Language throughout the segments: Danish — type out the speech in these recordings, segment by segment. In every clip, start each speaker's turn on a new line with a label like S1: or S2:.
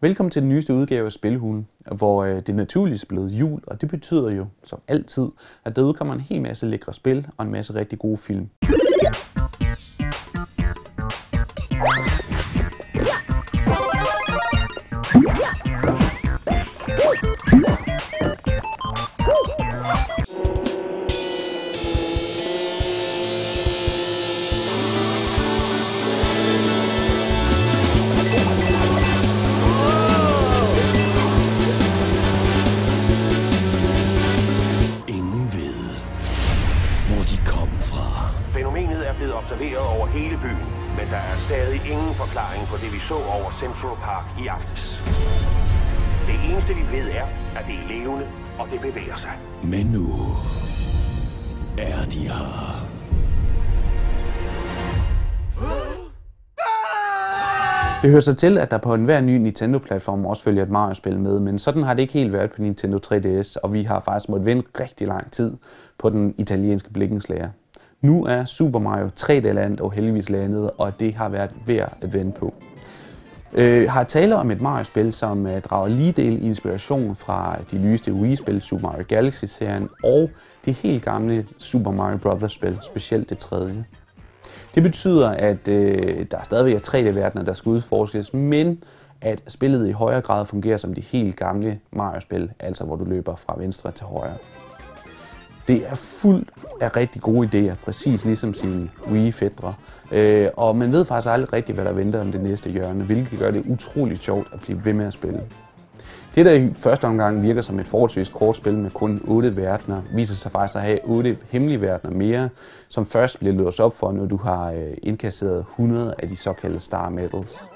S1: Velkommen til den nyeste udgave af Spilhulen, hvor øh, det naturligvis er blevet jul, og det betyder jo, som altid, at der udkommer en hel masse lækre spil og en masse rigtig gode film.
S2: Der er stadig ingen forklaring på det, vi så over Central Park i aftes. Det eneste, vi ved, er, at det er levende, og det bevæger sig.
S3: Men nu er de her.
S1: Det hører sig til, at der på enhver ny Nintendo-platform også følger et Mario-spil med, men sådan har det ikke helt været på Nintendo 3DS, og vi har faktisk måttet vente rigtig lang tid på den italienske blikkenslager. Nu er Super Mario 3D-land og heldigvis landet, og det har været værd at vente på. Øh, har tale om et Mario-spil, som øh, drager lige del inspiration fra de nyeste Wii-spil, Super Mario Galaxy-serien, og de helt gamle Super Mario Bros.-spil, specielt det tredje. Det betyder, at øh, der stadigvæk er 3D-verdener, der skal udforskes, men at spillet i højere grad fungerer som de helt gamle Mario-spil, altså hvor du løber fra venstre til højre. Det er fuldt af rigtig gode idéer, præcis ligesom sine Wii-fædre. Øh, og man ved faktisk aldrig rigtigt, hvad der venter om det næste hjørne, hvilket gør det utroligt sjovt at blive ved med at spille. Det, der i første omgang virker som et forholdsvis kort spil med kun 8 verdener, viser sig faktisk at have 8 hemmelige verdener mere, som først bliver låst op for, når du har øh, indkasseret 100 af de såkaldte Star Medals.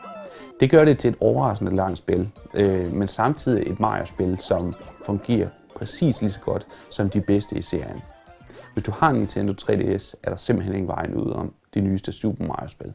S1: Det gør det til et overraskende langt spil, øh, men samtidig et Mario-spil, som fungerer præcis lige så godt som de bedste i serien. Hvis du har en Nintendo 3DS, er der simpelthen ingen vejen ud om de nyeste Super Mario-spil.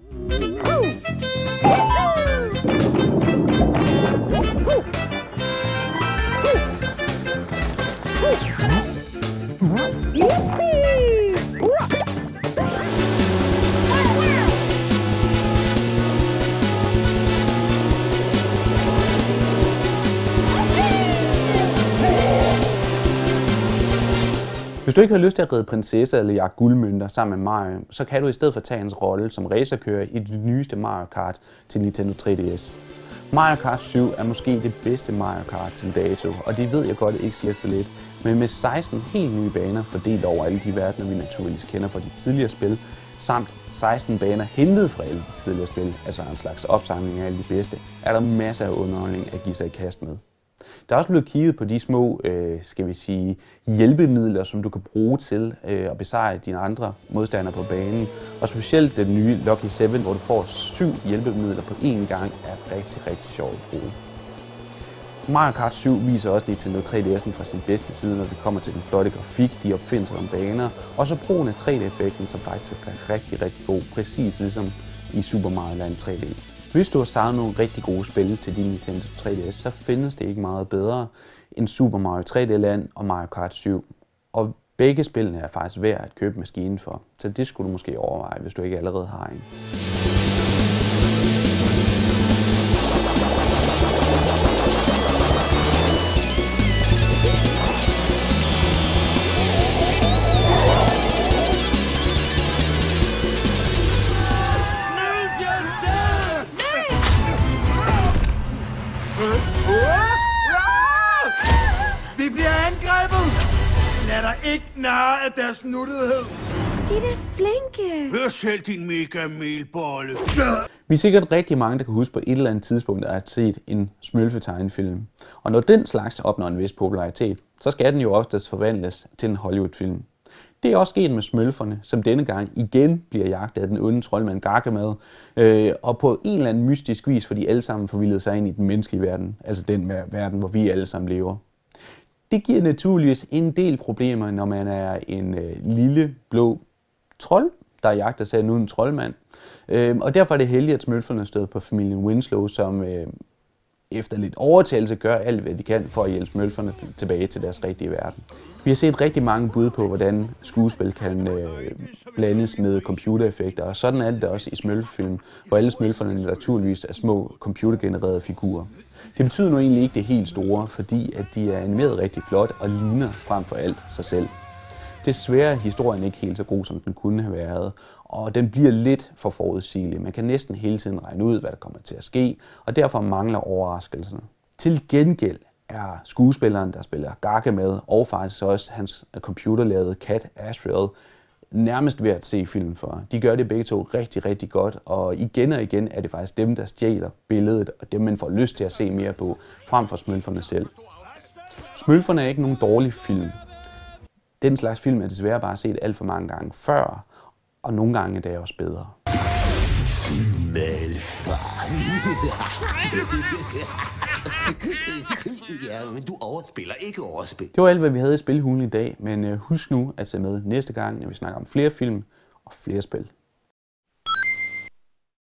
S1: Hvis du ikke har lyst til at redde prinsesse eller jagte guldmønter sammen med Mario, så kan du i stedet for tage hans rolle som racerkører i det nyeste Mario Kart til Nintendo 3DS. Mario Kart 7 er måske det bedste Mario Kart til dato, og det ved jeg godt ikke siger så lidt. Men med 16 helt nye baner fordelt over alle de verdener, vi naturligvis kender fra de tidligere spil, samt 16 baner hentet fra alle de tidligere spil, altså en slags opsamling af alle de bedste, er der masser af underholdning at give sig i kast med. Der er også blevet kigget på de små, øh, skal vi sige, hjælpemidler, som du kan bruge til øh, at besejre dine andre modstandere på banen. Og specielt den nye Lucky 7, hvor du får syv hjælpemidler på én gang, er rigtig, rigtig sjovt at bruge. Mario Kart 7 viser også Nintendo 3DS'en fra sin bedste side, når det kommer til den flotte grafik, de opfindsomme baner, og så brugen af 3D-effekten, som faktisk er rigtig, rigtig god, præcis ligesom i Super Mario Land 3D. Hvis du har savnet nogle rigtig gode spil til din Nintendo 3DS, så findes det ikke meget bedre end Super Mario 3D Land og Mario Kart 7. Og begge spillene er faktisk værd at købe maskinen for, så det skulle du måske overveje, hvis du ikke allerede har en.
S4: Vi bliver angrebet! Lad dig ikke narre af deres nuttighed.
S5: De er flinke.
S4: Hør selv, din mega melbolle.
S1: Vi er sikkert rigtig mange, der kan huske på et eller andet tidspunkt, at have set en smølfetegnefilm. Og når den slags opnår en vis popularitet, så skal den jo oftest forvandles til en Hollywood-film. Det er også sket med smølferne, som denne gang igen bliver jagtet af den onde troldmand Gargamad, øh, og på en eller anden mystisk vis, fordi alle sammen forvildede sig ind i den menneskelige verden, altså den verden, hvor vi alle sammen lever. Det giver naturligvis en del problemer, når man er en øh, lille blå trold, der jagter sig nu en troldmand. Øh, og derfor er det heldigt, at smølferne støder på familien Winslow, som øh, efter lidt overtagelse gør alt, hvad de kan for at hjælpe smølferne tilbage til deres rigtige verden. Vi har set rigtig mange bud på, hvordan skuespil kan øh, blandes med computereffekter, og sådan er det også i smølfefilm, hvor alle smølferne naturligvis er små computergenererede figurer. Det betyder nu egentlig ikke det helt store, fordi at de er animeret rigtig flot og ligner frem for alt sig selv. Desværre er historien ikke helt så god, som den kunne have været, og den bliver lidt for forudsigelig. Man kan næsten hele tiden regne ud, hvad der kommer til at ske, og derfor mangler overraskelserne. Til gengæld er skuespilleren, der spiller Gargamel, og faktisk også hans computerlavede kat Astrid, nærmest ved at se filmen for. De gør det begge to rigtig, rigtig godt, og igen og igen er det faktisk dem, der stjæler billedet, og dem, man får lyst til at se mere på, frem for smølferne selv. Smølferne er ikke nogen dårlig film. Den slags film er desværre bare set alt for mange gange før, og nogle gange er det også bedre.
S3: Smølfer. ja, men du overspiller ikke overspil.
S1: Det var alt, hvad vi havde i Spilhulen i dag, men øh, husk nu at se med næste gang, når vi snakker om flere film og flere spil.